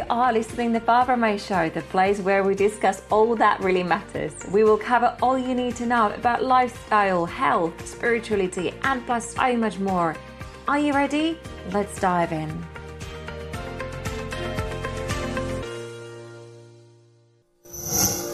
You are listening to Barbra May Show, the place where we discuss all that really matters. We will cover all you need to know about lifestyle, health, spirituality, and plus so much more. Are you ready? Let's dive in.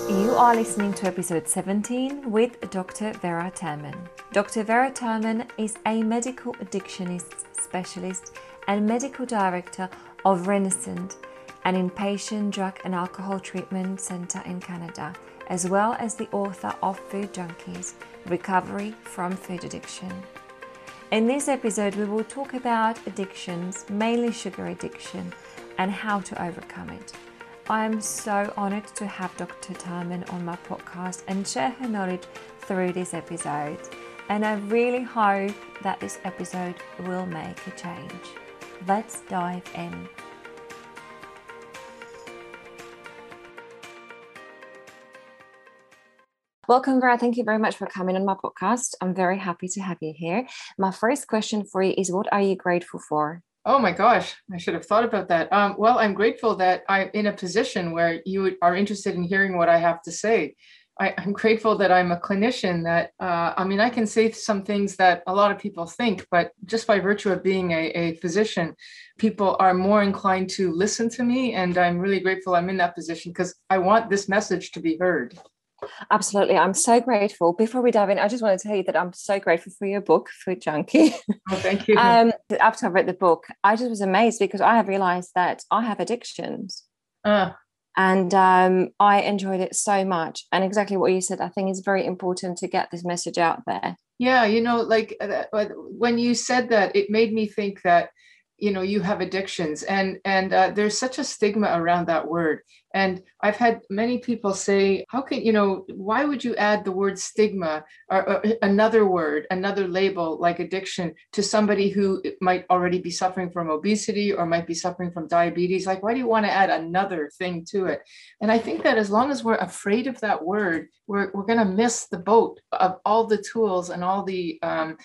You are listening to episode 17 with Dr. Vera Tarman. Dr. Vera Tarman is a medical addictionist specialist and medical director of Renascent, an inpatient drug and alcohol treatment center in Canada, as well as the author of Food Junkies Recovery from Food Addiction. In this episode, we will talk about addictions, mainly sugar addiction, and how to overcome it. I am so honored to have Dr. Tarman on my podcast and share her knowledge through this episode. And I really hope that this episode will make a change. Let's dive in. Welcome, Vera. Thank you very much for coming on my podcast. I'm very happy to have you here. My first question for you is What are you grateful for? Oh my gosh, I should have thought about that. Um, well, I'm grateful that I'm in a position where you are interested in hearing what I have to say. I, am grateful that I'm a clinician that, uh, I mean, I can say some things that a lot of people think, but just by virtue of being a, a physician, people are more inclined to listen to me. And I'm really grateful I'm in that position because I want this message to be heard. Absolutely. I'm so grateful. Before we dive in, I just want to tell you that I'm so grateful for your book, Food Junkie. Oh, thank you. um, after I read the book, I just was amazed because I have realized that I have addictions. Uh, and um, I enjoyed it so much. And exactly what you said, I think is very important to get this message out there. Yeah, you know, like uh, when you said that, it made me think that you know you have addictions. And and uh, there's such a stigma around that word. And i've had many people say how can you know why would you add the word stigma or, or, another word another label like addiction to somebody who might already be suffering from obesity or might be suffering from diabetes? Like why do you want to add another thing to it? And i think that as long as we're afraid of that word we're, we're going to miss the boat of all the tools and all the um,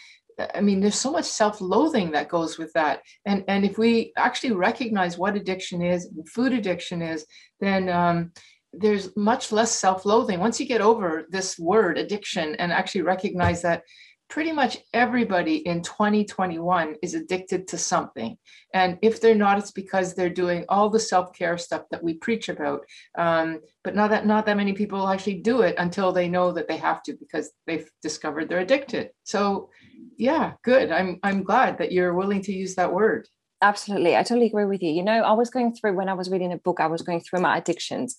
I mean, there's so much self-loathing that goes with that. And and if we actually recognize what addiction is, food addiction is, then um, there's much less self-loathing. Once you get over this word addiction and actually recognize that pretty much everybody in 2021 is addicted to something. And if they're not, it's because they're doing all the self-care stuff that we preach about. Um, but not that not that many people actually do it until they know that they have to because they've discovered they're addicted. So yeah, good. I'm I'm glad that you're willing to use that word. Absolutely. I totally agree with you. You know, I was going through when I was reading a book, I was going through my addictions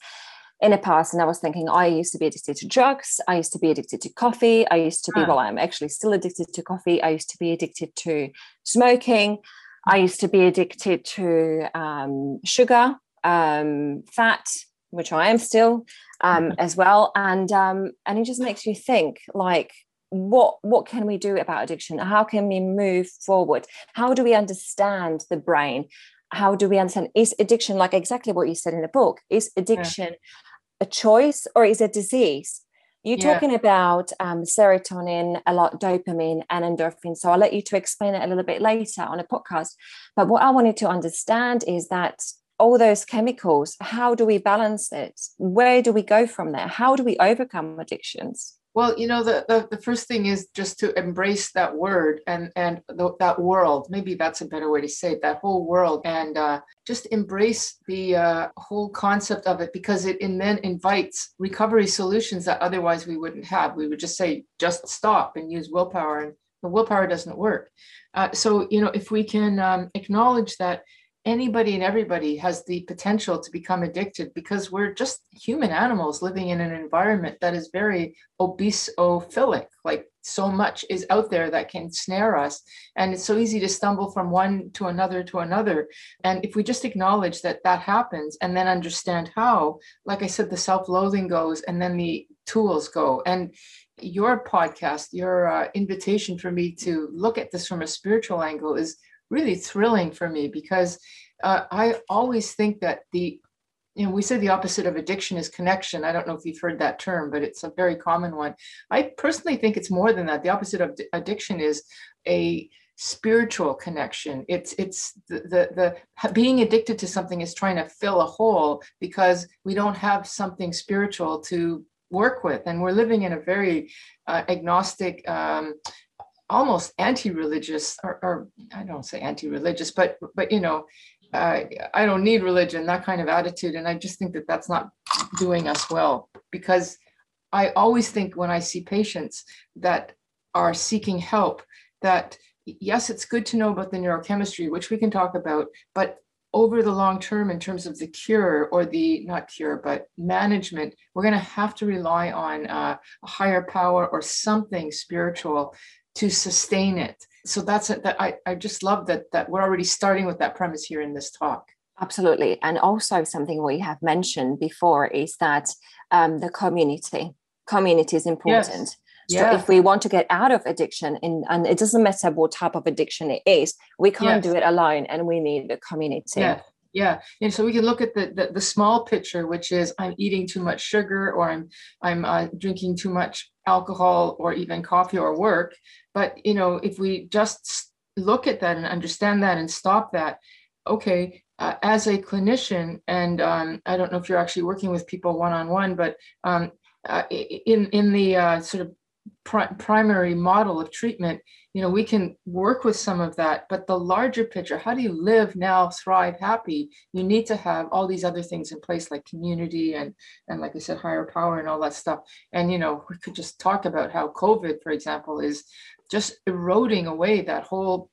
in the past and I was thinking I used to be addicted to drugs, I used to be addicted to coffee, I used to be well I'm actually still addicted to coffee, I used to be addicted to smoking, I used to be addicted to um, sugar, um, fat, which I am still um, as well and um, and it just makes you think like what what can we do about addiction? How can we move forward? How do we understand the brain? How do we understand is addiction like exactly what you said in the book is addiction yeah. a choice or is it disease? You're yeah. talking about um, serotonin a lot dopamine and endorphin so i'll let you to explain it a little bit later on a podcast. But what i wanted to understand is that all those chemicals how do we balance it? Where do we go from there? How do we overcome addictions well, you know, the, the, the, first thing is just to embrace that word and and the, that world. Maybe that's a better way to say it. That whole world, and uh, just embrace the uh, whole concept of it because it and then invites recovery solutions that otherwise we wouldn't have. We would just say just stop and use willpower, and the willpower doesn't work. Uh, so you know, if we can um, acknowledge that anybody and everybody has the potential to become addicted because we're just human animals living in an environment that is very obesophilic. Like so much is out there that can snare us and it's so easy to stumble from one to another to another. And if we just acknowledge that that happens and then understand how like i said the self-loathing goes and then the tools go. And your podcast your uh, invitation for me to look at this from a spiritual angle is really thrilling for me because uh, I always think that the you know, we say the opposite of addiction is connection. I don't know if you've heard that term, but it's a very common one. I personally think it's more than that. The opposite of addiction is a spiritual connection it's it's the, the the being addicted to something is trying to fill a hole because we don't have something spiritual to work with and we're living in a very uh, agnostic um, almost anti-religious or, or, i don't say anti-religious but but you know uh, i don't need religion that kind of attitude and i just think that that's not doing us well because i always think when i see patients that are seeking help that yes it's good to know about the neurochemistry which we can talk about but over the long term in terms of the cure or the not cure but management we're going to have to rely on uh, a higher power or something spiritual to sustain it so that's it that I, I just love that that we're already starting with that premise here in this talk absolutely and also something we have mentioned before is that um, the community community is important yes. Yeah. So if we want to get out of addiction, in, and it doesn't matter what type of addiction it is, we can't yes. do it alone, and we need a community. Yeah, yeah. And so we can look at the, the, the small picture, which is I'm eating too much sugar, or I'm I'm uh, drinking too much alcohol, or even coffee or work. But you know, if we just look at that and understand that and stop that, okay. Uh, as a clinician, and um, I don't know if you're actually working with people one on one, but um, uh, in in the uh, sort of pri- primary model of treatment you know we can work with some of that but the larger picture how do you live now thrive happy? You need to have all these other things in place like community and and like i said higher power and all that stuff. And you know we could just talk about how covid for example is just eroding away that whole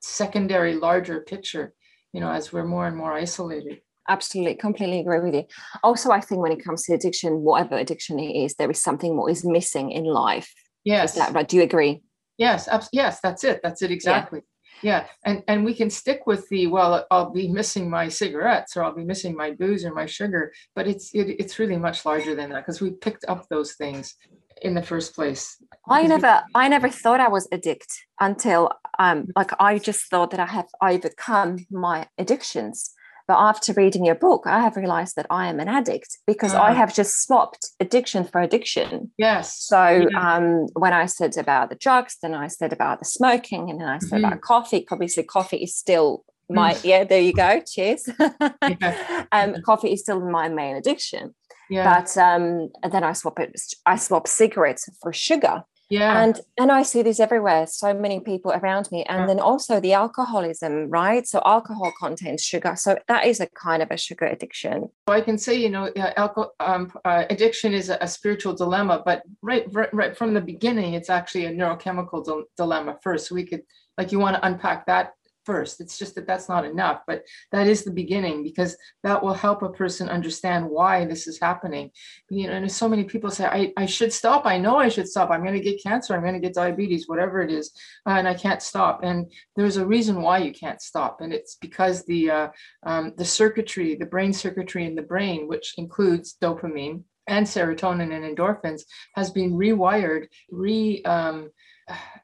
secondary larger picture you know as we're more and more isolated absolutely completely agree with you. Also i think when it comes to addiction whatever addiction it is there is something what is missing in life. Yes is that right? Do you agree? Yes yes that's it that's it exactly. Yeah. yeah and and we can stick with the well i'll be missing my cigarettes or i'll be missing my booze or my sugar but it's it, it's really much larger than that because we picked up those things in the first place. I never i never thought i was addict until um like i just thought that i have overcome my addictions but after reading your book, I have realized that I am an addict because I ah. have just swapped addiction for addiction. Yes. So yeah. um, when I said about the drugs, then I said about the smoking, and then I said mm-hmm. about coffee. Obviously, coffee is still my mm. yeah. There you go. Cheers. yeah. um, coffee is still my main addiction. Yeah. But um, and then I swap it. I swap cigarettes for sugar yeah. And and i see this everywhere so many people around me and yeah. then also the alcoholism right? So alcohol contains sugar so that is a kind of a sugar addiction. I can say you know alcohol um, uh, addiction is a, a, spiritual dilemma but right, right right from the beginning it's actually a neurochemical di- dilemma first. So we could like you want to unpack that first. It's just that that's not enough, but that is the beginning because that will help a person understand why this is happening. You know, and so many people say, I, I should stop. I know I should stop. I'm going to get cancer. I'm going to get diabetes, whatever it is, uh, and I can't stop. And there's a reason why you can't stop, and it's because the uh, um, the circuitry, the brain circuitry in the brain, which includes dopamine and serotonin and endorphins, has been rewired, re um,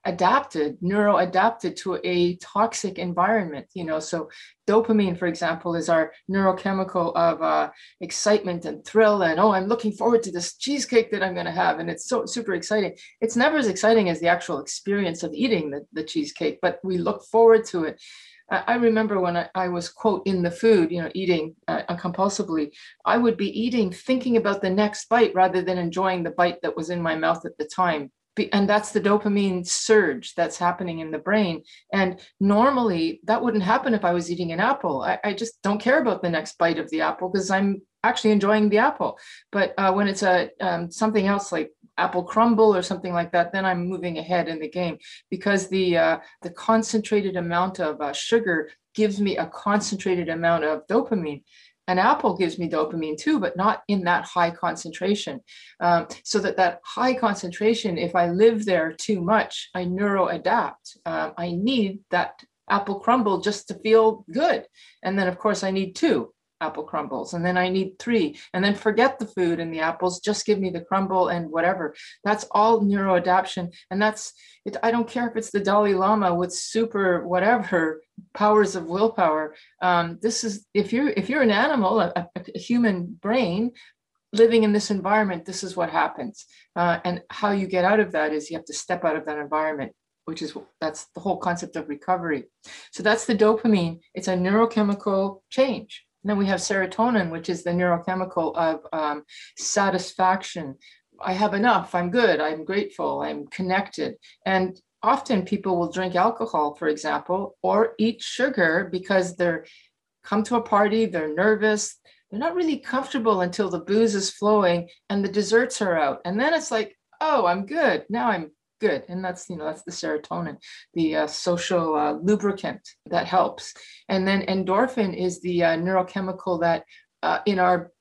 adapted neuro adapted to a toxic environment you know? So dopamine for example is our neurochemical of uh, excitement and thrill and oh i'm looking forward to this cheesecake that i'm going to have and it's so super exciting. It's never as exciting as the actual experience of eating the, the cheesecake but we look forward to it. I remember when I, I, was, quote, in the food, you know, eating uh, compulsively, I would be eating thinking about the next bite rather than enjoying the bite that was in my mouth at the time and that's the dopamine surge that's happening in the brain. And normally that wouldn't happen if i was eating an apple. I, I just don't care about the next bite of the apple because i'm actually enjoying the apple. But uh, when it's a um, something else like apple crumble or something like that then i'm moving ahead in the game because the uh, the concentrated amount of uh, sugar gives me a concentrated amount of dopamine an apple gives me dopamine too, but not in that high concentration. Um, so that that high concentration, if I live there too much, I neuroadapt. Um, I need that apple crumble just to feel good. And then, of course, I need two apple crumbles and then i need three and then forget the food and the apples just give me the crumble and whatever that's all neuroadaptation and that's it i don't care if it's the dalai lama with super whatever powers of willpower um, this is if you're if you're an animal a, a, human brain living in this environment this is what happens uh, and how you get out of that is you have to step out of that environment which is that's the whole concept of recovery. So that's the dopamine. It's a neurochemical change. And then we have serotonin, which is the neurochemical of um, satisfaction. I have enough. I'm good. I'm grateful. I'm connected. And often people will drink alcohol, for example, or eat sugar because they're come to a party, they're nervous, they're not really comfortable until the booze is flowing and the desserts are out. And then it's like, oh, I'm good. Now I'm good. And that's, you know, that's the serotonin, the uh, social uh, lubricant that helps. And then endorphin is the uh, neurochemical that uh, in our,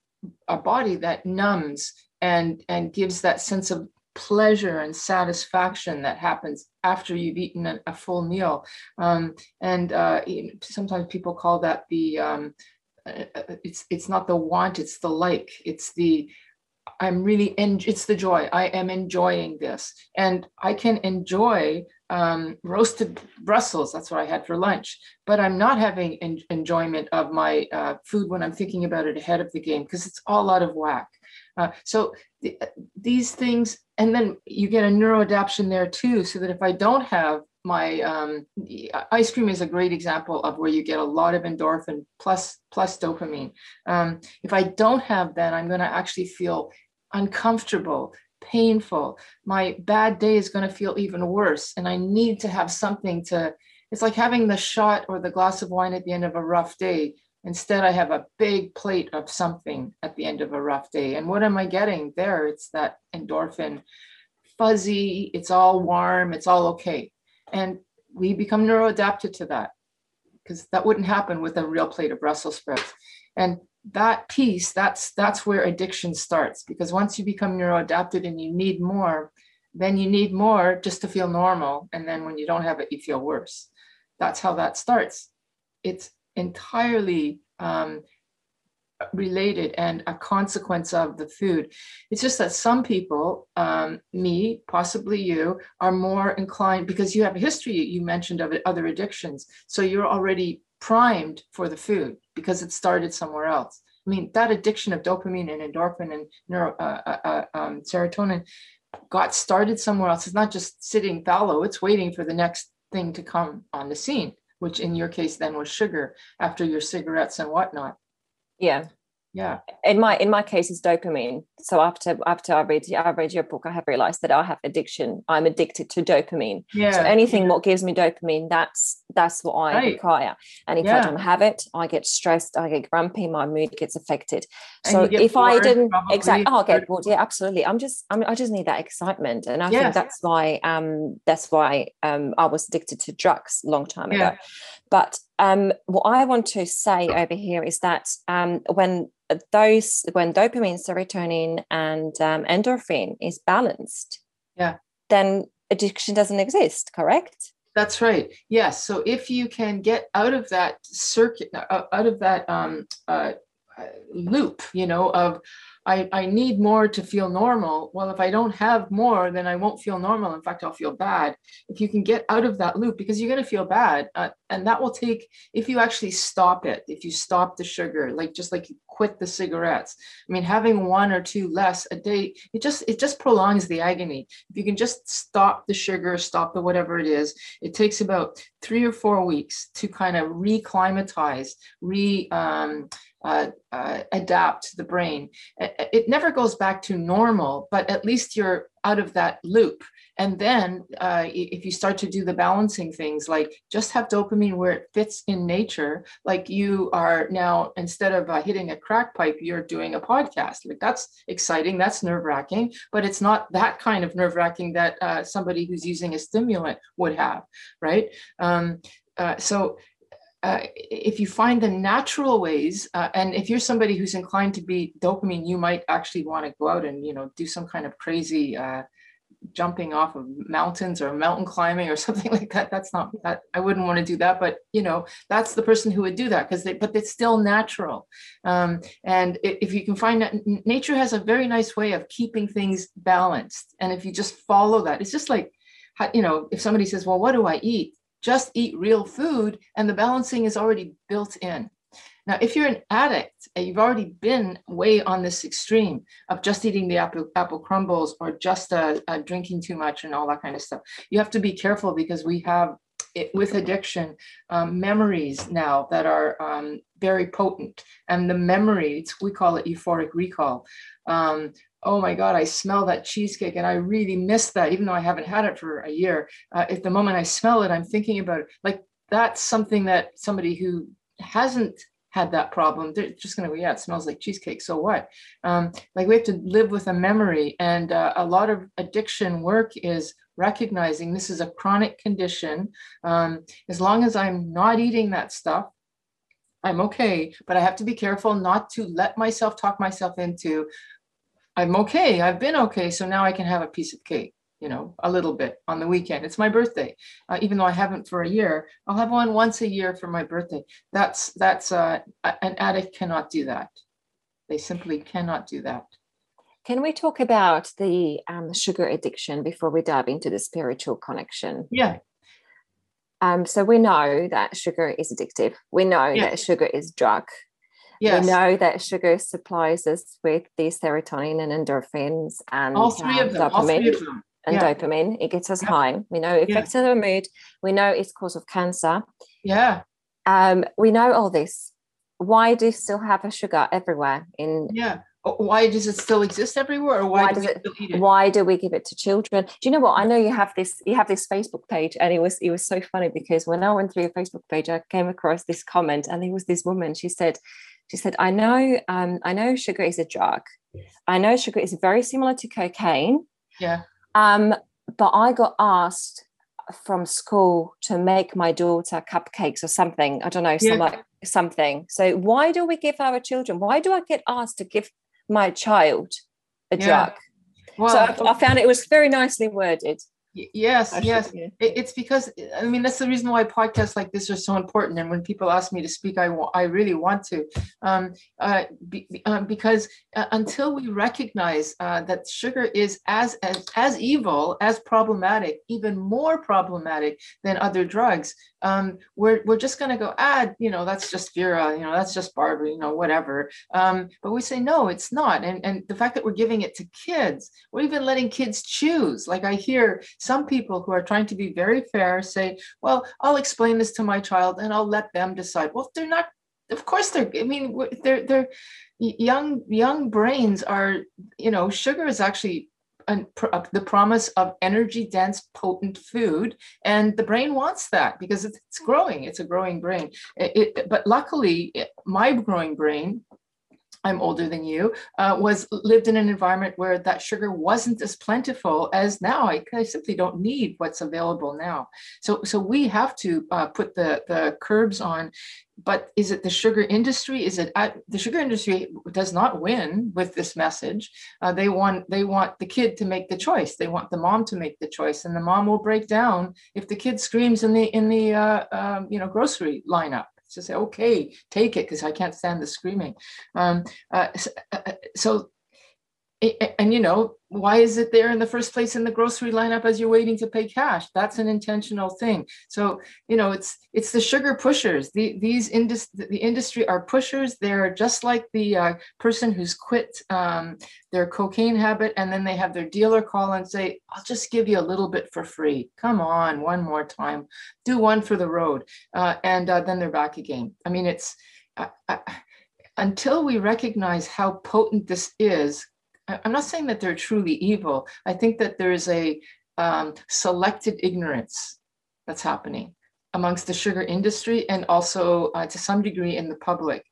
our body that numbs and, and gives that sense of pleasure and satisfaction that happens after you've eaten a, a full meal. Um, and uh, sometimes people call that the, um, uh, it's, it's not the want, it's the like, it's the, I'm really, en- it's the joy. I am enjoying this. And I can enjoy um, roasted Brussels. That's what I had for lunch. But I'm not having en- enjoyment of my uh, food when I'm thinking about it ahead of the game because it's all out of whack. Uh, so th- these things, and then you get a neuroadaptation there too, so that if I don't have my um, ice cream is a great example of where you get a lot of endorphin plus plus dopamine. Um, if I don't have that, I'm going to actually feel uncomfortable, painful. My bad day is going to feel even worse, and I need to have something to. It's like having the shot or the glass of wine at the end of a rough day Instead, I have a big plate of something at the end of a rough day. And what am I getting there? It's that endorphin, fuzzy, it's all warm, it's all okay. And we become neuroadapted to that because that wouldn't happen with a real plate of Brussels sprouts. And that piece, that's that's where addiction starts because once you become neuroadapted and you need more, then you need more just to feel normal. And then when you don't have it, you feel worse. That's how that starts. It's entirely um, related and a consequence of the food. It's just that some people, um, me, possibly you, are more inclined because you have a history you mentioned of other addictions. So you're already primed for the food because it started somewhere else. I mean, that addiction of dopamine and endorphin and neuro, uh, uh, uh um, serotonin got started somewhere else. It's not just sitting fallow, it's waiting for the next thing to come on the scene which in your case then was sugar after your cigarettes and whatnot. Yeah. Yeah. In my in my case it's dopamine. So after after i read i read your book i have realized that i have addiction. I'm addicted to dopamine. Yeah. so anything yeah. what gives me dopamine that's that's what i right. require. And if yeah. i don't have it i get stressed i get grumpy my mood gets affected. So if bored, i didn't exactly oh, i get bored yeah absolutely. I'm just I, mean, I just need that excitement. And i yes. think that's why um that's why um i was addicted to drugs a long time yeah. ago but um, what I want to say over here is that um, when those when dopamine, serotonin, and um, endorphin is balanced, yeah, then addiction doesn't exist. Correct? That's right. Yes. So if you can get out of that circuit, uh, out of that um, uh, uh loop, you know, of I, I need more to feel normal. Well, if I don't have more, then I won't feel normal. In fact, I'll feel bad. If you can get out of that loop, because you're going to feel bad, uh, and that will take, if you actually stop it, if you stop the sugar, like just like you quit the cigarettes. I mean, having one or two less a day, it just it just prolongs the agony. If you can just stop the sugar, stop the whatever it is, it takes about three or four weeks to kind of reclimatize, re um, uh, uh, adapt the brain. It never goes back to normal, but at least you're out of that loop. And then uh, if you start to do the balancing things, like just have dopamine where it fits in nature, like you are now, instead of uh, hitting a crack pipe, you're doing a podcast. Like that's exciting, that's nerve wracking, but it's not that kind of nerve wracking that uh, somebody who's using a stimulant would have, right? Um, uh, so uh, if you find the natural ways, uh, and if you're somebody who's inclined to be dopamine, you might actually want to go out and you know do some kind of crazy uh, jumping off of mountains or mountain climbing or something like that. That's not that I wouldn't want to do that, but you know that's the person who would do that because they but it's still natural. Um, and if you can find that nature has a very nice way of keeping things balanced, and if you just follow that, it's just like you know if somebody says, well, what do I eat? Just eat real food and the balancing is already built in Now, if you're an addict and you've already been way on this extreme of just eating the apple, apple crumbles or just uh, uh, drinking too much and all that kind of stuff, you have to be careful because we have it, with addiction um, memories now that are um, very potent. And the memories we call it euphoric recall. Um, oh my God, I smell that cheesecake and I really miss that, even though I haven't had it for a year. Uh, at the moment I smell it, I'm thinking about it. Like that's something that somebody who hasn't had that problem, they're just going to go, yeah, it smells like cheesecake. So what? Um, like we have to live with a memory. And uh, a lot of addiction work is recognizing this is a chronic condition. Um, as long as I'm not eating that stuff, I'm okay. But I have to be careful not to let myself talk myself into, I'm okay. I've been okay. So now I can have a piece of cake you know, a little bit on the weekend. It's my birthday, uh, even though I haven't for a year. I'll have one once a year for my birthday. That's that's uh, an addict cannot do that. They simply cannot do that. Can we talk about the um, sugar addiction before we dive into the spiritual connection? Yeah. Um, so we know that sugar is addictive. We know yeah. that sugar is drug. Yes. We know that sugar supplies us with these serotonin and endorphins and all three of them. Dopamine. All three of them and yeah. dopamine. It gets us yeah. high. We know it affects yeah. our mood. We know it's cause of cancer. Yeah. Um, we know all this. Why do you still have a sugar everywhere? In yeah. Why does it still exist everywhere, or why, why do does it, it, Why do we give it to children? Do you know what? I know you have this. You have this Facebook page, and it was it was so funny because when I went through your Facebook page, I came across this comment, and there was this woman. She said, she said, "I know, um, I know sugar is a drug. I know sugar is very similar to cocaine. Yeah. Um, but I got asked from school to make my daughter cupcakes or something. I don't know, yeah. some like something. So why do we give our children? Why do I get asked to give my child a yeah. drug? Well, so I, I, found it was very nicely worded. Yes, yes. It's because I mean that's the reason why podcasts like this are so important. And when people ask me to speak, I I really want to, um, uh, be, uh, because uh, until we recognize uh, that sugar is as, as as evil, as problematic, even more problematic than other drugs, um, we're we're just going to go, ah, you know, that's just Vera, you know, that's just Barbra, you know, whatever. Um, but we say no, it's not. And and the fact that we're giving it to kids, we're even letting kids choose. Like I hear some people who are trying to be very fair say, well, I'll explain this to my child and I'll let them decide. Well, they're not. Of course, they're. I mean, they're they're young young brains are. You know, sugar is actually an, uh, the promise of energy dense potent food and the brain wants that because it's, it's growing. It's a growing brain. It, it, but luckily my growing brain I'm older than you, uh, was lived in an environment where that sugar wasn't as plentiful as now. I, I simply don't need what's available now. So, so we have to uh, put the, the curbs on. But is it the sugar industry? Is it the sugar industry does not win with this message? Uh, they want they want the kid to make the choice. They want the mom to make the choice, and the mom will break down if the kid screams in the in the uh, um, you know grocery lineup to say, okay, take it because I can't stand the screaming. Um, uh, so, uh, uh, and you know why is it there in the first place in the grocery lineup as you're waiting to pay cash? That's an intentional thing. So you know it's it's the sugar pushers. The, these indus- the industry are pushers. They're just like the uh, person who's quit um, their cocaine habit and then they have their dealer call and say i'll just give you a little bit for free. Come on one more time. Do one for the road. Uh, and uh, then they're back again. I mean it's until we recognize how potent this is I'm not saying that they're truly evil. I think that there's a um, selected ignorance that's happening amongst the sugar industry and also uh, to some degree in the public.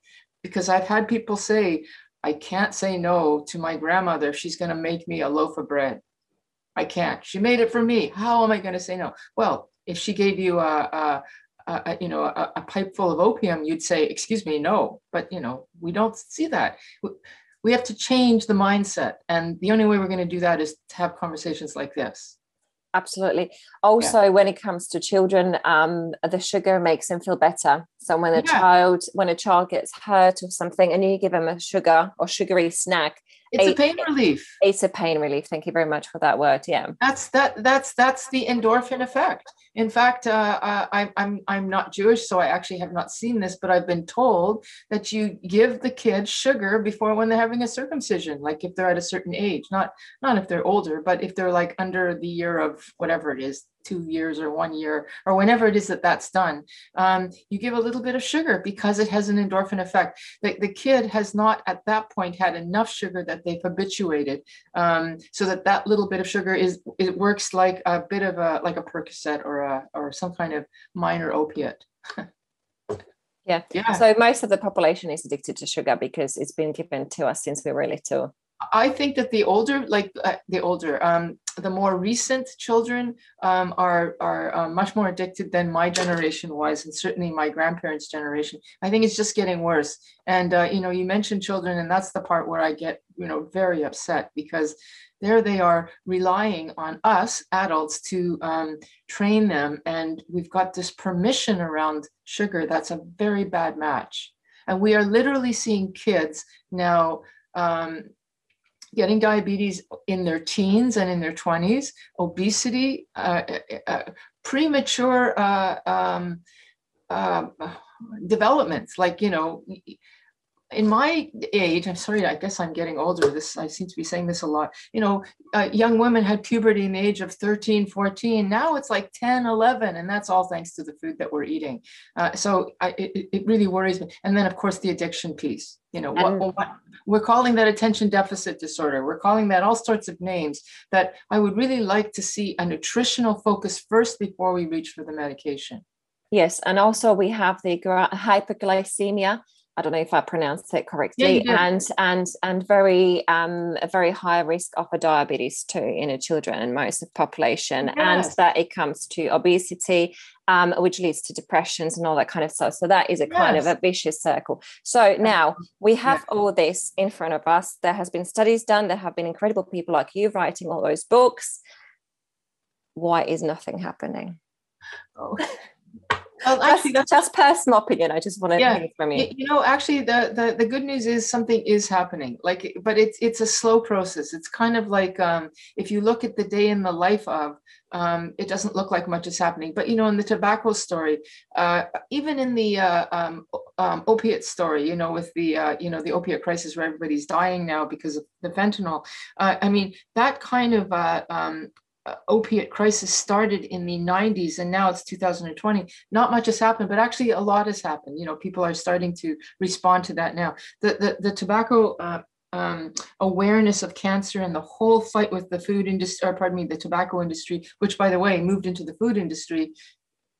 Because I've had people say, I can't say no to my grandmother she's going to make me a loaf of bread. I can't. She made it for me. How am I going to say no? Well, if she gave you a, a, a you know a, a pipe full of opium, you'd say, "Excuse me, no." But you know, we don't see that we have to change the mindset. And the only way we're going to do that is to have conversations like this. Absolutely. Also, yeah. when it comes to children, um, the sugar makes them feel better. So when a yeah. child, when a child gets hurt or something, and you give them a sugar or sugary snack, it's a pain relief. it's a pain relief. Thank you very much for that word yeah. That's that that's that's the endorphin effect. In fact uh, uh I, i'm i'm not jewish so i actually have not seen this but i've been told that you give the kids sugar before when they're having a circumcision like if they're at a certain age not not if they're older but if they're like under the year of whatever it is two years or one year or whenever it is that that's done um, you give a little bit of sugar because it has an endorphin effect. The, the kid has not at that point had enough sugar that they've habituated um, so that that little bit of sugar is it works like a bit of a like a percocet or a or some kind of minor opiate. Yeah. yeah. So most of the population is addicted to sugar because it's been given to us since we were little. I think that the older, like uh, the older, um, the more recent children um, are are uh, much more addicted than my generation was, and certainly my grandparents' generation. I think it's just getting worse. And uh, you know, you mentioned children, and that's the part where I get you know very upset because there they are relying on us adults to um, train them, and we've got this permission around sugar that's a very bad match. And we are literally seeing kids now um, getting diabetes in their teens and in their 20s, obesity, uh, uh, uh, premature uh, um, uh, developments, like, you know, in my age, I'm sorry, I guess I'm getting older. This I seem to be saying this a lot. You know, uh, young women had puberty in the age of 13, 14. Now it's like 10, 11, and that's all thanks to the food that we're eating. Uh, so I, it, it really worries me. And then, of course, the addiction piece. You know, what, what, we're calling that attention deficit disorder. We're calling that all sorts of names. That I would really like to see a nutritional focus first before we reach for the medication. Yes, and also we have the hyperglycemia I don't know if I pronounced it correctly, yeah, and and and very um a very high risk of a diabetes too in a children and most of population, and that it comes to obesity, um, which leads to depressions and all that kind of stuff. So that is a yes. kind of a vicious circle. So now we have yeah. all this in front of us. There has been studies done. There have been incredible people like you writing all those books. Why is nothing happening? Oh. Well, actually, that's just personal opinion. I just want to yeah, hear from you. You know, actually, the, the the good news is something is happening. Like, but it's it's a slow process. It's kind of like um, if you look at the day in the life of, um, it doesn't look like much is happening. But you know, in the tobacco story, uh, even in the uh, um, um, opiate story, you know, with the uh, you know the opiate crisis where everybody's dying now because of the fentanyl. Uh, I mean, that kind of uh, um, opiate crisis started in the 90s and now it's 2020 not much has happened but actually a lot has happened. You know people are starting to respond to that now. The the, the tobacco uh, um, awareness of cancer and the whole fight with the food industry or pardon me the tobacco industry which by the way moved into the food industry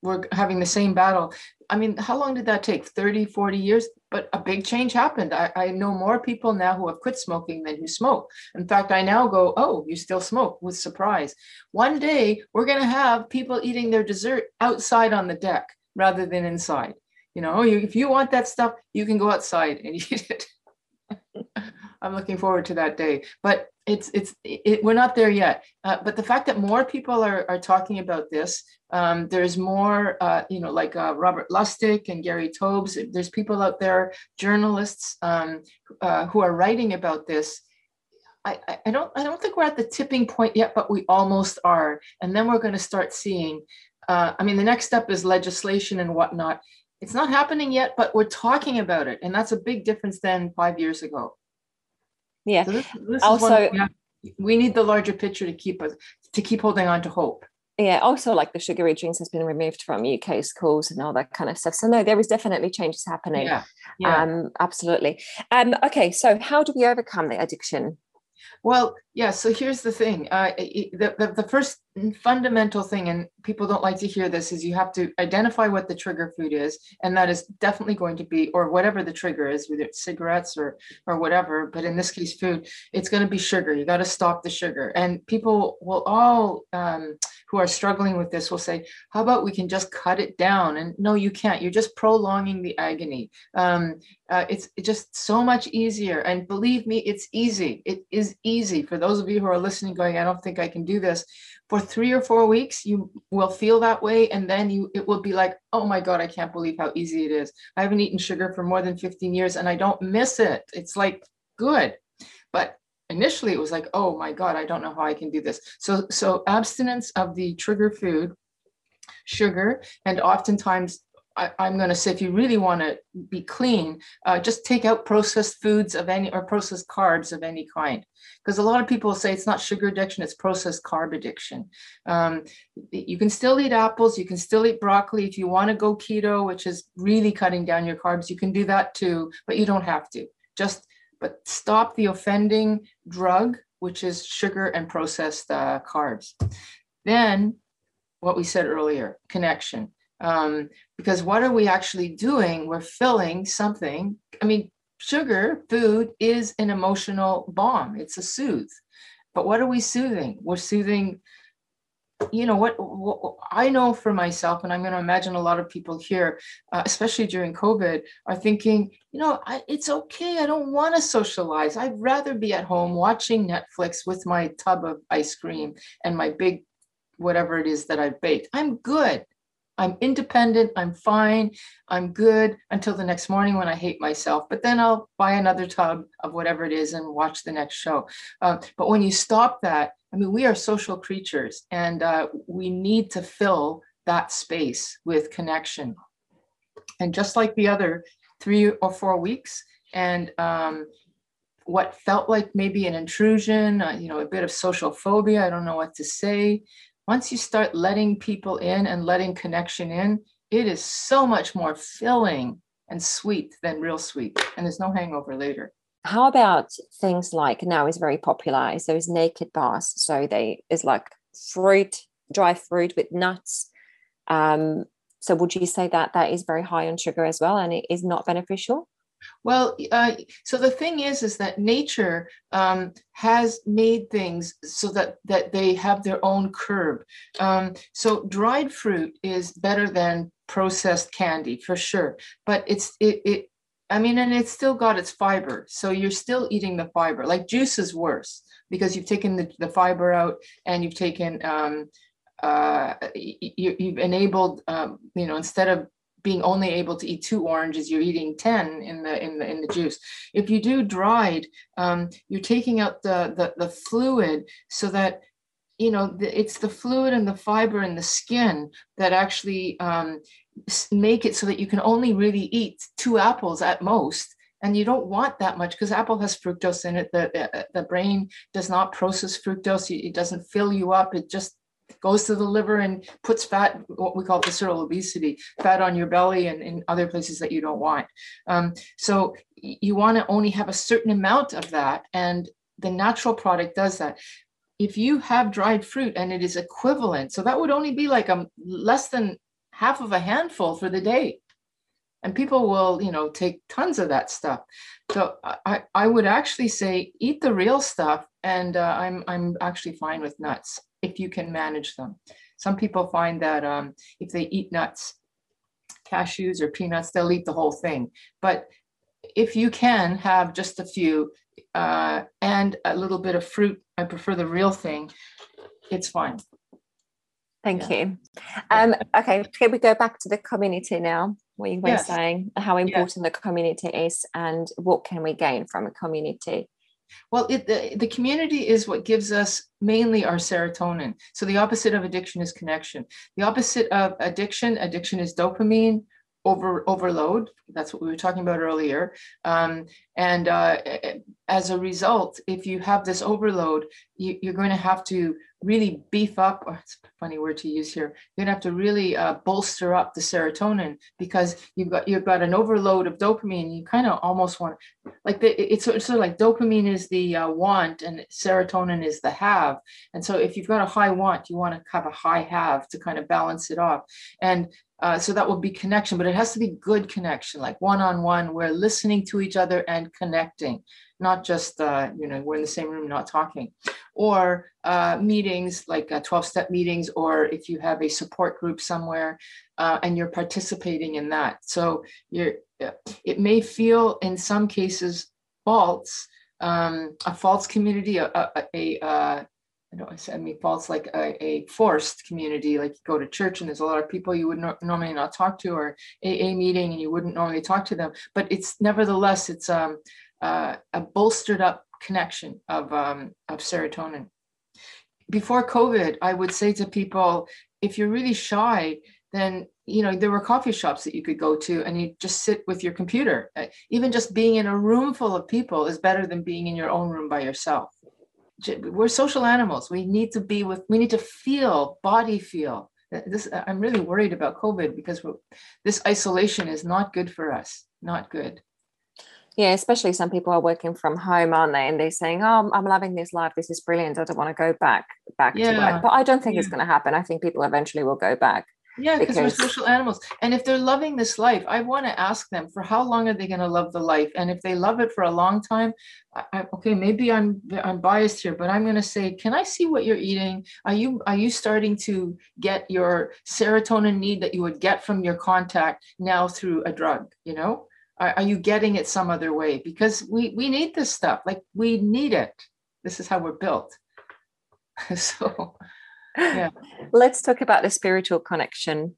we're having the same battle i mean how long did that take 30 40 years but a big change happened. I, I, know more people now who have quit smoking than who smoke. In fact, I now go, oh, you still smoke with surprise. One day we're going to have people eating their dessert outside on the deck rather than inside. You know, you, if you want that stuff, you can go outside and eat it. I'm looking forward to that day. But it's it's it, we're not there yet. Uh, but the fact that more people are are talking about this, um, there's more, uh, you know, like uh, Robert Lustig and Gary Taubes. There's people out there, journalists um, uh, who are writing about this. I, I don't I don't think we're at the tipping point yet, but we almost are. And then we're going to start seeing. Uh, I mean, the next step is legislation and whatnot. It's not happening yet, but we're talking about it, and that's a big difference than five years ago. Yeah. So this, this also, we, have, we need the larger picture to keep us to keep holding on to hope. Yeah, also like the sugary drinks has been removed from UK schools and all that kind of stuff. So no, there is definitely changes happening. Yeah, yeah. Um, absolutely. Um, okay, so how do we overcome the addiction? Well, yeah. So here's the thing. Uh, the, the, the first fundamental thing, and people don't like to hear this, is you have to identify what the trigger food is, and that is definitely going to be, or whatever the trigger is, whether it's cigarettes or or whatever. But in this case, food. It's going to be sugar. You got to stop the sugar, and people will all. Um, who are struggling with this will say, how about we can just cut it down? And no, you can't. You're just prolonging the agony. Um, uh, it's just so much easier. And believe me, it's easy. It is easy. For those of you who are listening, going, I don't think I can do this. For three or four weeks, you will feel that way. And then you it will be like, oh my God, I can't believe how easy it is. I haven't eaten sugar for more than 15 years and I don't miss it. It's like good. But initially it was like oh my god i don't know how i can do this so so abstinence of the trigger food sugar and oftentimes I, am going to say if you really want to be clean, uh, just take out processed foods of any or processed carbs of any kind. Because a lot of people say it's not sugar addiction, it's processed carb addiction. Um, you can still eat apples, you can still eat broccoli. If you want to go keto, which is really cutting down your carbs, you can do that too, but you don't have to. Just but stop the offending drug, which is sugar and processed uh, carbs. Then, what we said earlier connection. Um, because what are we actually doing? We're filling something. I mean, sugar, food is an emotional bomb, it's a soothe. But what are we soothing? We're soothing you know what, what, i know for myself and i'm going to imagine a lot of people here uh, especially during covid are thinking you know I, it's okay i don't want to socialize i'd rather be at home watching netflix with my tub of ice cream and my big whatever it is that i've baked i'm good i'm independent i'm fine i'm good until the next morning when i hate myself but then i'll buy another tub of whatever it is and watch the next show uh, but when you stop that I mean, we are social creatures and uh, we need to fill that space with connection. And just like the other three or four weeks, and um, what felt like maybe an intrusion, uh, you know, a bit of social phobia, I don't know what to say. Once you start letting people in and letting connection in, it is so much more filling and sweet than real sweet. And there's no hangover later. How about things like now is very popular is those naked bars so they is like fruit dry fruit with nuts. Um, so would you say that that is very high on sugar as well and it is not beneficial well uh, so the thing is is that nature um, has made things so that that they have their own curb um, so dried fruit is better than processed candy for sure but it's it, it I mean, and it's still got its fiber. So you're still eating the fiber. Like juice is worse because you've taken the, the fiber out and you've taken, um, uh, you, you've enabled, um, you know, instead of being only able to eat two oranges, you're eating 10 in the, in the, in the juice. If you do dried, um, you're taking out the, the, the fluid so that you know the, it's the fluid and the fiber in the skin that actually um, make it so that you can only really eat two apples at most. And you don't want that much because apple has fructose in it. The, the brain does not process fructose. It doesn't fill you up. It just goes to the liver and puts fat what we call visceral obesity fat on your belly and in other places that you don't want. Um, so you want to only have a certain amount of that and the natural product does that. If you have dried fruit and it is equivalent so that would only be like a less than half of a handful for the day. And people will you know take tons of that stuff. So i i would actually say eat the real stuff and uh, i'm i'm actually fine with nuts if you can manage them some people find that um, if they eat nuts cashews or peanuts they'll eat the whole thing but if you can have just a few uh, and a little bit of fruit i prefer the real thing it's fine Thank yeah. you. Um, okay, can we go back to the community now? What you were yes. saying, how important the community is, and what can we gain from a community? Well, it, the, the community is what gives us mainly our serotonin. So the opposite of addiction is connection. The opposite of addiction, addiction is dopamine over overload. That's what we were talking about earlier. Um, and uh, as a result, if you have this overload, you, are going to have to really beef up, or it's a funny word to use here, you're gonna have to really uh, bolster up the serotonin because you've got you've got an overload of dopamine. You kind of almost want like the, it's, it's sort of like dopamine is the uh, want and serotonin is the have. And so if you've got a high want, you want to have a high have to kind of balance it off. And uh, so that will be connection, but it has to be good connection, like one on one. We're listening to each other and connecting not just uh, you know we're in the same room not talking or uh, meetings like 12-step uh, meetings or if you have a support group somewhere uh, and you're participating in that so you're uh, it may feel in some cases false um, a false community a, a, a, a I don't I mean false like a, a, forced community, like you go to church and there's a lot of people you would no, normally not talk to, or AA meeting and you wouldn't normally talk to them. But it's nevertheless it's um, uh, a bolstered up connection of um, of serotonin. Before COVID, I would say to people, if you're really shy, then you know there were coffee shops that you could go to and you just sit with your computer. Uh, even just being in a room full of people is better than being in your own room by yourself. We're social animals. We need to be with we need to feel body feel. This i'm really worried about covid because this isolation is not good for us. Not good yeah especially some people are working from home aren't they and they're saying oh i'm loving this life this is brilliant i don't want to go back back yeah. to work but i don't think yeah. it's going to happen i think people eventually will go back yeah, because we're social animals. And if they're loving this life, I want to ask them for how long are they going to love the life? And if they love it for a long time, I, I, okay, maybe I'm I'm biased here, but I'm going to say, can I see what you're eating? Are you are you starting to get your serotonin need that you would get from your contact now through a drug? You know, are, are you getting it some other way? Because we we need this stuff. Like we need it. This is how we're built. so yeah. Let's talk about the spiritual connection.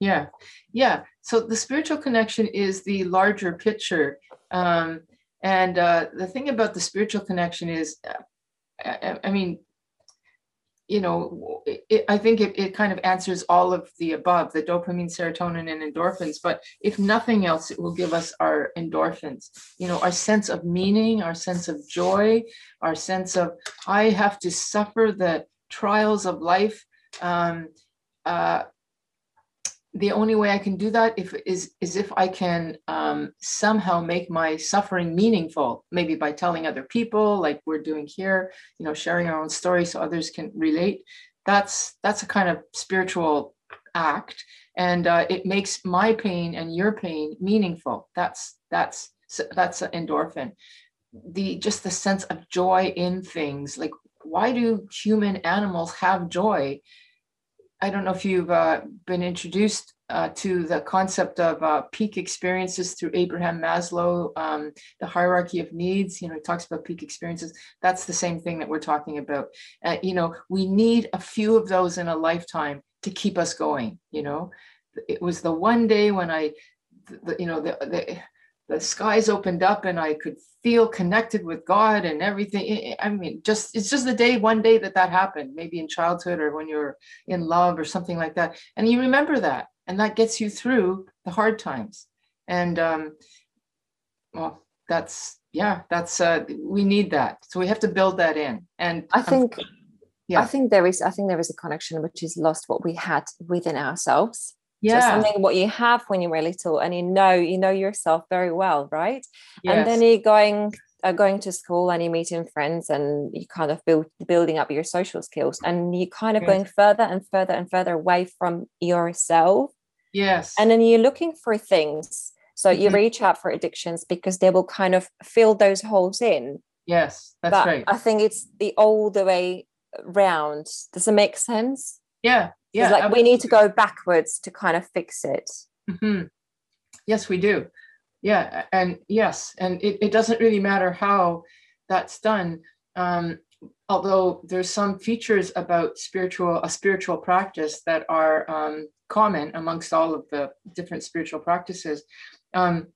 Yeah. Yeah. So the spiritual connection is the larger picture. Um, and uh, the thing about the spiritual connection is, uh, I, I mean, you know, it, I think it, it kind of answers all of the above the dopamine, serotonin, and endorphins. But if nothing else, it will give us our endorphins, you know, our sense of meaning, our sense of joy, our sense of, I have to suffer the trials of life. Um, uh, the only way I can do that if is is if I can um, somehow make my suffering meaningful, maybe by telling other people, like we're doing here, you know, sharing our own story so others can relate. That's that's a kind of spiritual act, and uh, it makes my pain and your pain meaningful. That's that's that's an endorphin. The just the sense of joy in things, like why do human animals have joy? I don't know if you've uh, been introduced uh, to the concept of uh, peak experiences through Abraham Maslow, um, the hierarchy of needs. You know, he talks about peak experiences. That's the same thing that we're talking about. Uh, you know, we need a few of those in a lifetime to keep us going. You know, it was the one day when I, the, you know, the, the the skies opened up and I could feel connected with God and everything. I mean, just it's just the day, one day that that happened, maybe in childhood or when you're in love or something like that. And you remember that, and that gets you through the hard times. And um, well, that's yeah, that's uh, we need that. So we have to build that in. And I think. yeah. I think there is. I think there is a connection which is lost what we had within ourselves yeah. So something what you have when you're were little and you know, you know yourself very well, right? Yes. And then you're going uh, going to school and you're meeting friends and you kind of build building up your social skills and you kind of yes. going further and further and further away from yourself. Yes. And then you're looking for things. So mm-hmm. you reach out for addictions because they will kind of fill those holes in. Yes, that's but right. I think it's the all the way round. Does it make sense? Yeah, yeah like we need to go backwards to kind of fix it. Mm-hmm. yes we do. Yeah and yes and it, it doesn't really matter how that's done. Um, although there's some features about spiritual a spiritual practice that are um, common amongst all of the different spiritual practices. Um,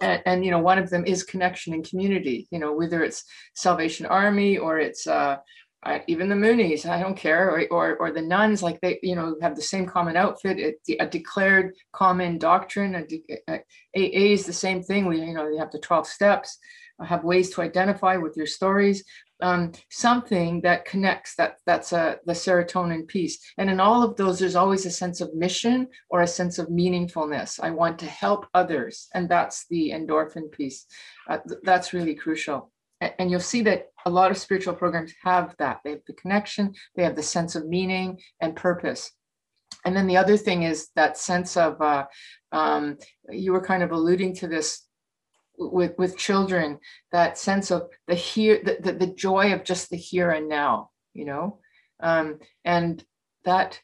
and, and, you know one of them is connection and community you know whether it's salvation army or it's uh, I, even the Moonies, I don't care, or, or, or the nuns, like they, you know, have the same common outfit, a, a declared common doctrine. A, a, AA is the same thing. We, you know, you have the 12 steps, have ways to identify with your stories, um, something that connects, that that's a, the serotonin piece. And in all of those, there's always a sense of mission or a sense of meaningfulness. I want to help others. And that's the endorphin piece. Uh, th- that's really crucial and you'll see that a lot of spiritual programs have that. They have the connection they have the sense of meaning and purpose. And then the other thing is that sense of uh, um, you were kind of alluding to this with with children that sense of the here the, the, the joy of just the here and now you know? Um, and that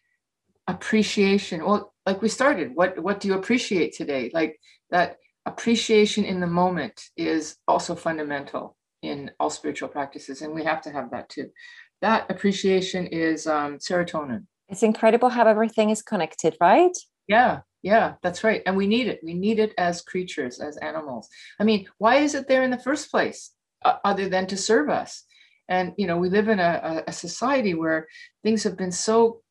appreciation well like we started what what do you appreciate today? Like that appreciation in the moment is also fundamental in all spiritual practices, and we have to have that too. That appreciation is um, serotonin. It's incredible how everything is connected, right? Yeah, yeah, that's right. And we need it. We need it as creatures, as animals. I mean, why is it there in the first place? uh, other than to serve us. And you know, we live in a, a society where things have been so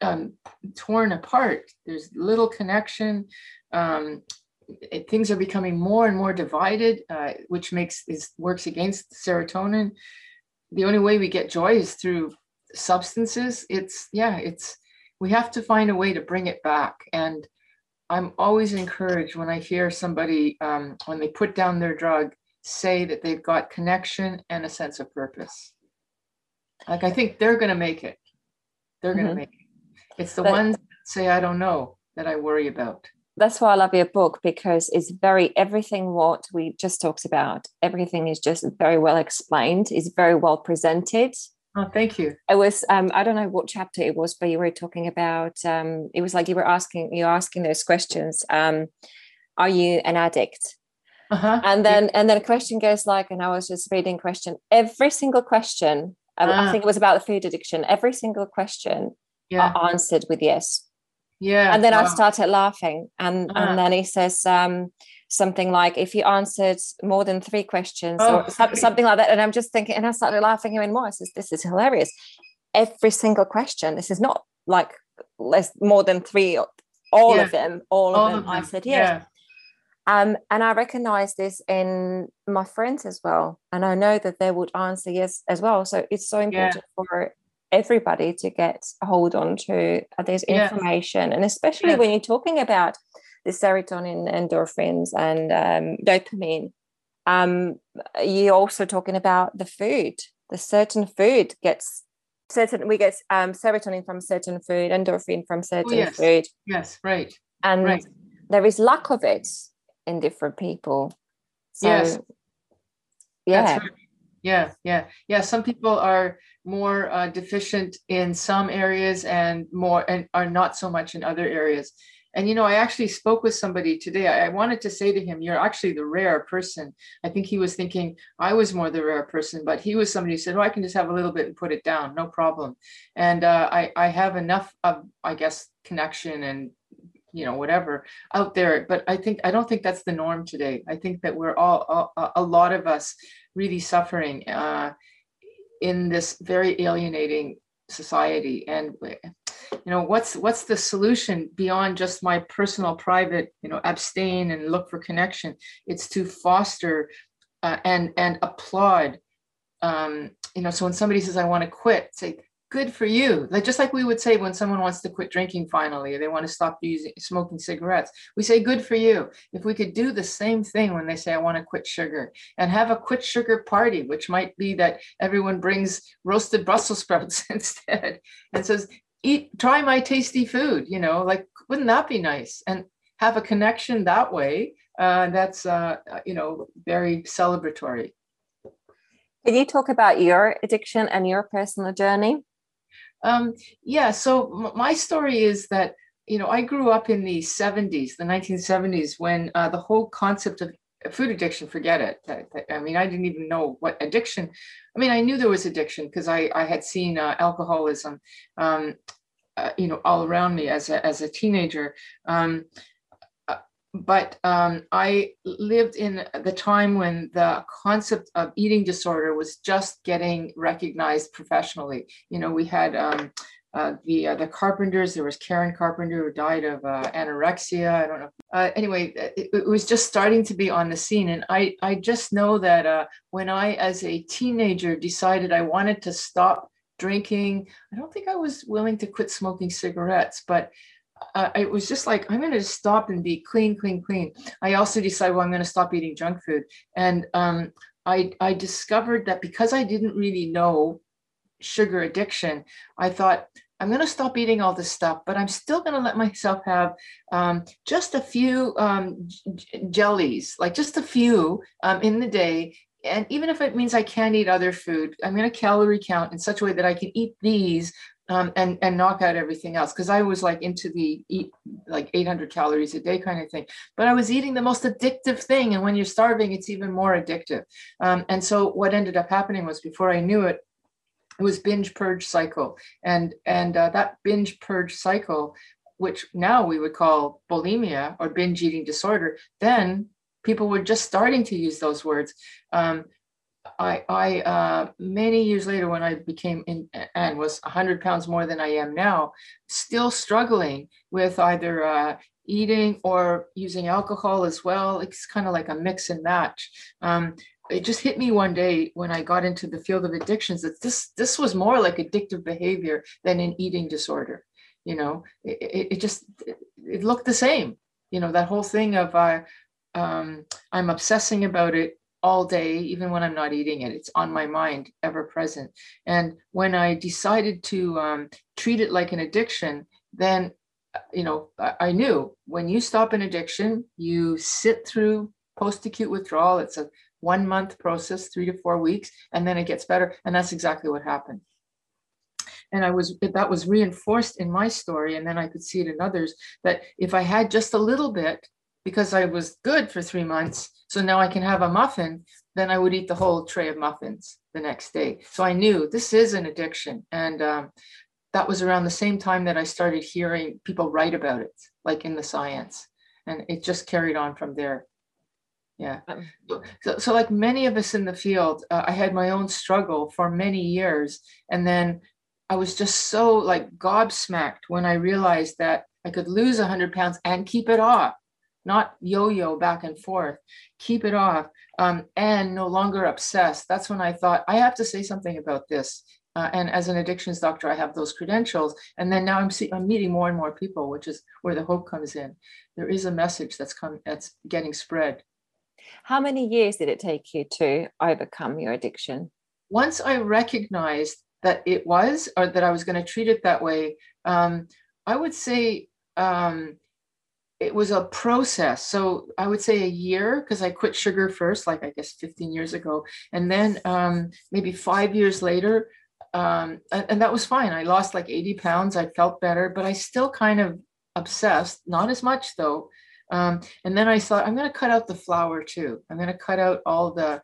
um, torn apart. There's little connection. Um, it, things are becoming more and more divided, uh, which makes is works against serotonin. The only way we get joy is through substances. It's yeah, it's we have to find a way to bring it back. And I'm always encouraged when I hear somebody um, when they put down their drug say that they've got connection and a sense of purpose. Like I think they're going to make it. They're going to mm-hmm. make it. It's the but, ones that say I don't know that I worry about that's why I love your book because it's very everything what we just talked about. Everything is just very well explained. Is very well presented. Oh, thank you. It was um, I don't know what chapter it was, but you were talking about. Um, it was like you were asking you asking those questions. Um, are you an addict? Uh-huh. And then yeah. and then a question goes like, and I was just reading question every single question. Uh. I think it was about the food addiction. Every single question yeah. answered with yes yeah and then wow. i started laughing and uh-huh. and then he says um, something like if you answered more than three questions oh. or something like that and i'm just thinking and i started laughing even more i says this is hilarious every single question this is not like less more than three all yeah. of them all, all of, them. of, them. i said yes yeah. Um, and I recognize this in my friends as well. And I know that they would answer yes as well. So it's so important yeah. for everybody to get a hold on to uh, this information and especially yeah. when you're talking about the serotonin endorphins and um, dopamine um, you're also talking about the food the certain food gets certain we get um, serotonin from certain food endorphin from certain oh, yes. food yes right and right. there is lack of it in different people so, yes yeah right. Yeah yeah. Yeah some people are more uh, deficient in some areas and more and are not so much in other areas. And you know i actually spoke with somebody today. I, wanted to say to him you're actually the rare person. I think he was thinking i was more the rare person but he was somebody who said oh i can just have a little bit and put it down. No problem. And uh, i i have enough of i guess connection and you know whatever out there but i think i don't think that's the norm today. I think that we're all a, a lot of us really suffering uh, in this very alienating society. And you know what's what's the solution beyond just my personal private you know abstain and look for connection? It's to foster uh, and and applaud um you know so when somebody says i want to quit say good for you. Like just like we would say when someone wants to quit drinking finally, or they want to stop using smoking cigarettes, we say good for you. If we could do the same thing when they say I want to quit sugar and have a quit sugar party, which might be that everyone brings roasted Brussels sprouts instead and says, eat, try my tasty food, you know, like wouldn't that be nice? And have a connection that way. Uh, that's uh, you know very celebratory. Can you talk about your addiction and your personal journey? Um, yeah, so my story is that, you know, I grew up in the 70s, the 1970s, when uh, the whole concept of food addiction, forget it. I mean, I didn't even know what addiction, I mean, I knew there was addiction because I, I had seen uh, alcoholism, um, uh, you know, all around me as a, as a teenager. Um, but um, I lived in the time when the concept of eating disorder was just getting recognized professionally. You know, we had um, uh, the uh, the Carpenters. There was Karen Carpenter who died of uh, anorexia. I don't know. Uh, anyway, it, it, was just starting to be on the scene, and I I just know that uh, when I, as a teenager, decided I wanted to stop drinking, I don't think I was willing to quit smoking cigarettes, but uh, it was just like i'm going to stop and be clean clean clean. I also decided well i'm going to stop eating junk food. And um, I, I discovered that because i didn't really know sugar addiction i thought i'm going to stop eating all this stuff but i'm still going to let myself have um, just a few um, j- jellies like just a few um, in the day. And even if it means I can't eat other food, I'm going to calorie count in such a way that I can eat these um, and and knock out everything else because I was like into the eat like 800 calories a day kind of thing. But I was eating the most addictive thing, and when you're starving, it's even more addictive. Um, and so what ended up happening was before I knew it, it was binge purge cycle, and and uh, that binge purge cycle, which now we would call bulimia or binge eating disorder, then people were just starting to use those words. Um, I, I uh, many years later, when I became in and was 100 pounds more than I am now, still struggling with either uh, eating or using alcohol as well. It's kind of like a mix and match. Um, it just hit me one day when I got into the field of addictions that this this was more like addictive behavior than an eating disorder. You know, it, it, it just it looked the same. You know, that whole thing of uh, um, I'm obsessing about it all day, even when I'm not eating it. It's on my mind, ever present. And when I decided to um, treat it like an addiction, then you know, I knew when you stop an addiction, you sit through post acute withdrawal. It's a one month process, three to four weeks, and then it gets better. And that's exactly what happened. And I was that was reinforced in my story, and then I could see it in others that if I had just a little bit, because I was good for three months, so now I can have a muffin, then I would eat the whole tray of muffins the next day. So I knew this is an addiction, and um, that was around the same time that I started hearing people write about it, like in the science, and it just carried on from there. Yeah. Um, so, so like many of us in the field, uh, I had my own struggle for many years. And then I was just so like gobsmacked when I realized that I could lose 100 pounds and keep it off, not yo yo back and forth, keep it off um, and no longer obsessed. That's when I thought, I have to say something about this. Uh, and as an addictions doctor, I have those credentials. And then now I'm, see, I'm meeting more and more people, which is where the hope comes in. There is a message that's come that's getting spread how many years did it take you to overcome your addiction? Once I recognized that it was, or that I was going to treat it that way, um, I would say um, it was a process. So I would say a year because I quit sugar first, like I guess 15 years ago. And then um, maybe five years later, um, and, and, that was fine. I lost like 80 pounds. I felt better, but I still kind of obsessed, not as much though, um, and then I thought, I'm going to cut out the flour too. I'm going to cut out all the,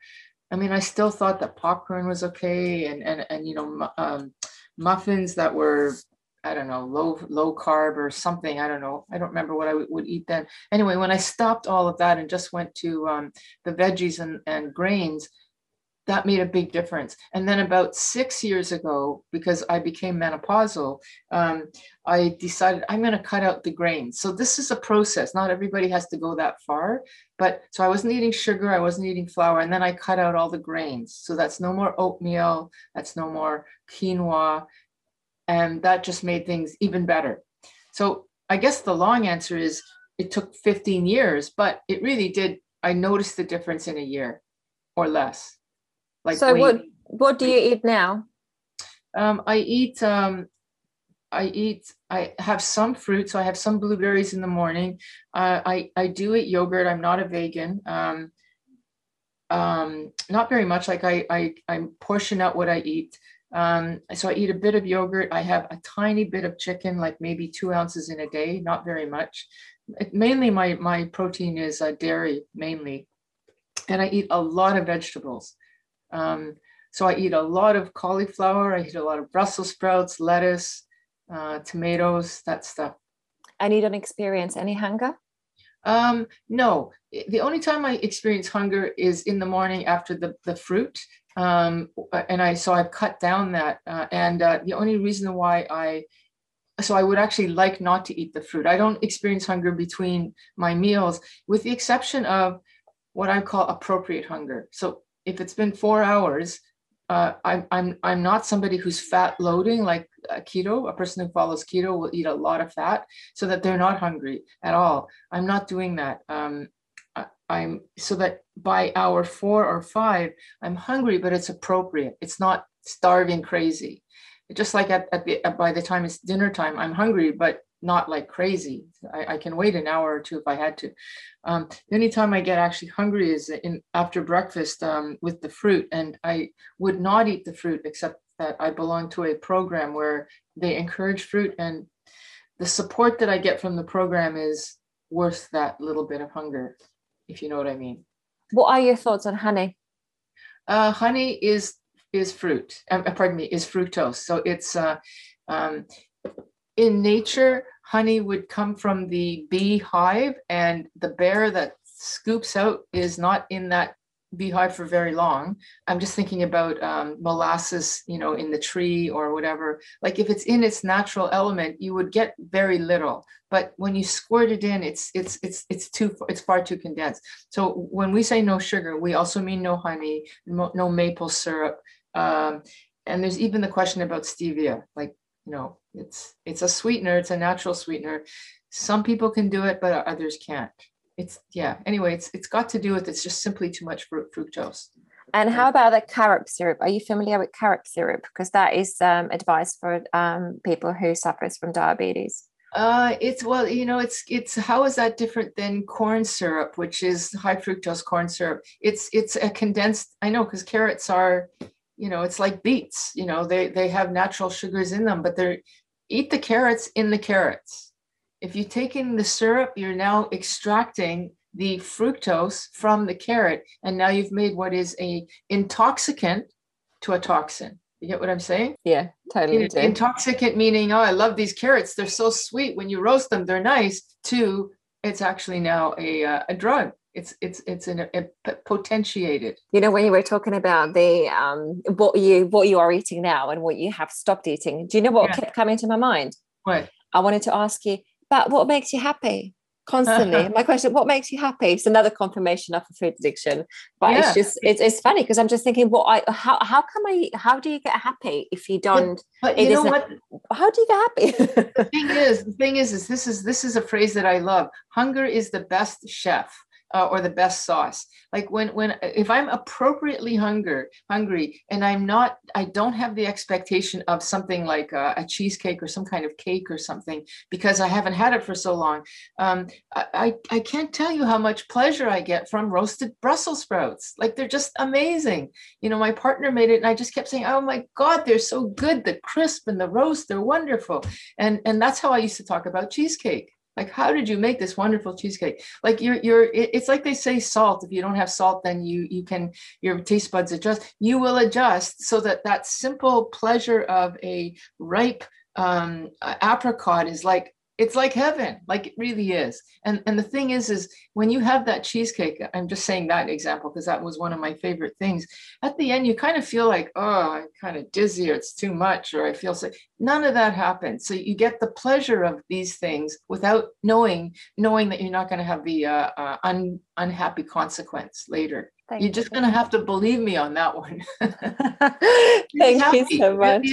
I mean, I still thought that popcorn was okay. And, and, and, you know, um, muffins that were, I don't know, low, low carb or something. I don't know. I don't remember what I would, would eat then. Anyway, when I stopped all of that and just went to um, the veggies and, and grains, that made a big difference. And then about six years ago, because I became menopausal, um, I decided I'm going to cut out the grains. So this is a process. Not everybody has to go that far. But so I wasn't eating sugar, I wasn't eating flour, and then I cut out all the grains. So that's no more oatmeal, that's no more quinoa. And that just made things even better. So I guess the long answer is it took 15 years, but it really did. I noticed the difference in a year or less. Like so, what what do you eat now? Um, I eat um, I eat I have some fruit, so I have some blueberries in the morning. Uh, I I do eat yogurt. I'm not a vegan. Um, um, not very much. Like I I I portion out what I eat. Um, so I eat a bit of yogurt. I have a tiny bit of chicken, like maybe two ounces in a day, not very much. It, mainly my my protein is uh, dairy mainly, and I eat a lot of vegetables. Um, so I eat a lot of cauliflower, I eat a lot of Brussels sprouts, lettuce, uh, tomatoes, that stuff. And you don't experience any hunger? Um, no, the only time I experience hunger is in the morning after the, the fruit. Um, and I, so I've cut down that. Uh, and uh, the only reason why I, so I would actually like not to eat the fruit. I don't experience hunger between my meals, with the exception of what I call appropriate hunger. So if it's been four hours, uh, I'm, I'm, I'm not somebody who's fat loading like a keto. A person who follows keto will eat a lot of fat so that they're not hungry at all. I'm not doing that. Um, I'm so that by hour four or five, I'm hungry, but it's appropriate. It's not starving crazy. Just like at, at the by the time it's dinner time, I'm hungry, but not like crazy. I, I, can wait an hour or two if I had to. Um, the only time I get actually hungry is in after breakfast um, with the fruit, and I would not eat the fruit except that I belong to a program where they encourage fruit, and the support that I get from the program is worth that little bit of hunger, if you know what I mean. What are your thoughts on honey? Uh, honey is is fruit. Uh, pardon me, is fructose. So it's uh, um, in nature honey would come from the bee hive and the bear that scoops out is not in that be for very long. I'm just thinking about um, molasses, you know, in the tree or whatever. Like if it's in its natural element, you would get very little. But when you squirt it in, it's it's it's it's too it's far too condensed. So when we say no sugar, we also mean no honey, no, no maple syrup. Um, and there's even the question about stevia. Like you know, it's it's a sweetener. It's a natural sweetener. Some people can do it, but others can't it's yeah anyway it's it's got to do with it's just simply too much fructose and how about the carob syrup are you familiar with carob syrup because that is um, advice for um, people who suffers from diabetes uh, it's well, you know, it's it's how is that different than corn syrup, which is high fructose corn syrup? It's it's a condensed. I know because carrots are, you know, it's like beets. You know, they they have natural sugars in them, but they're eat the carrots in the carrots if you take in the syrup, you're now extracting the fructose from the carrot, and now you've made what is a intoxicant to a toxin. You get what I'm saying? Yeah, totally. In, intoxicant meaning, oh, I love these carrots. They're so sweet. When you roast them, they're nice. To it's actually now a uh, a drug. It's it's it's an, a, a potentiated. You know, when you were talking about the um what you what you are eating now and what you have stopped eating, do you know what yeah. kept coming to my mind? What I wanted to ask you but what makes you happy? Constantly. My question, what makes you happy? It's another confirmation of a food addiction. But yeah. it's just it's, it's funny because I'm just thinking, what I how how come I how do you get happy if you don't but, but you know what how do you get happy? the thing is, the thing is, is this is this is a phrase that I love. Hunger is the best chef uh, or the best sauce. Like when when if i'm appropriately hunger hungry and i'm not i don't have the expectation of something like a, a cheesecake or some kind of cake or something because i haven't had it for so long um, I, I can't tell you how much pleasure i get from roasted brussels sprouts. Like they're just amazing. You know my partner made it and i just kept saying oh my god they're so good. The crisp and the roast they're wonderful. And and that's how i used to talk about cheesecake like how did you make this wonderful cheesecake? Like you're you're it's like they say salt. If you don't have salt then you you can your taste buds adjust. You will adjust so that that simple pleasure of a ripe um apricot is like it's like heaven like it really is. And and the thing is is when you have that cheesecake i'm just saying that example because that was one of my favorite things. At the end you kind of feel like oh i'm kind of dizzy or it's too much or i feel sick. None of that happens. So you get the pleasure of these things without knowing knowing that you're not going to have the uh, uh, un, unhappy consequence later. Thank you're just going to have to believe me on that one. Thank you so much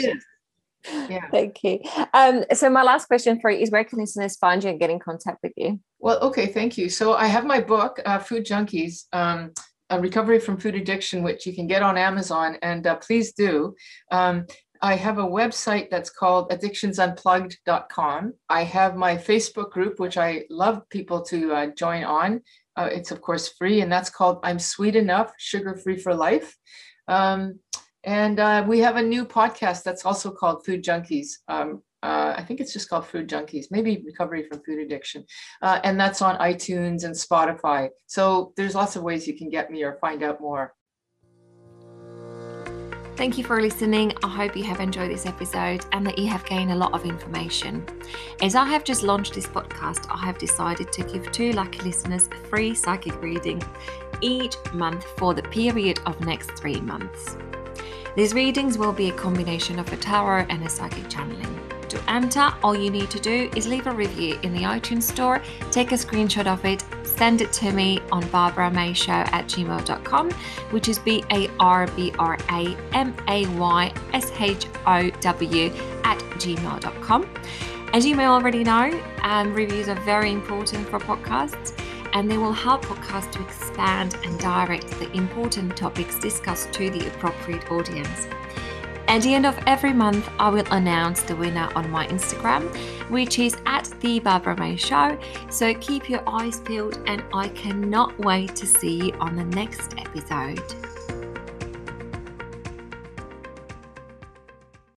yeah. Thank you. Um, so my last question for you is where can listeners find you and get in contact with you? Well, okay, thank you. So I have my book, uh, Food Junkies, um, a recovery from food addiction, which you can get on Amazon, and uh, please do. Um, I have a website that's called addictionsunplugged.com. I have my Facebook group, which I love people to uh, join on. Uh, it's, of course, free, and that's called I'm Sweet Enough, Sugar Free for Life. Um, and uh, we have a new podcast that's also called Food Junkies. Um, uh, I think it's just called Food Junkies, maybe Recovery from Food Addiction. Uh, and that's on iTunes and Spotify. So there's lots of ways you can get me or find out more. Thank you for listening. I hope you have enjoyed this episode and that you have gained a lot of information. As I have just launched this podcast, I have decided to give two lucky listeners a free psychic reading each month for the period of next three months. These readings will be a combination of a tarot and a psychic channeling. To enter, all you need to do is leave a review in the iTunes store, take a screenshot of it, send it to me on barbramayshow at gmail.com, which is B A R B R A M A Y S H O W at gmail.com. As you may already know, um, reviews are very important for podcasts and they will help podcasts to expand and direct the important topics discussed to the appropriate audience. At the end of every month, I will announce the winner on my Instagram, which is at the Barbra May Show. So keep your eyes peeled, and I cannot wait to see you on the next episode.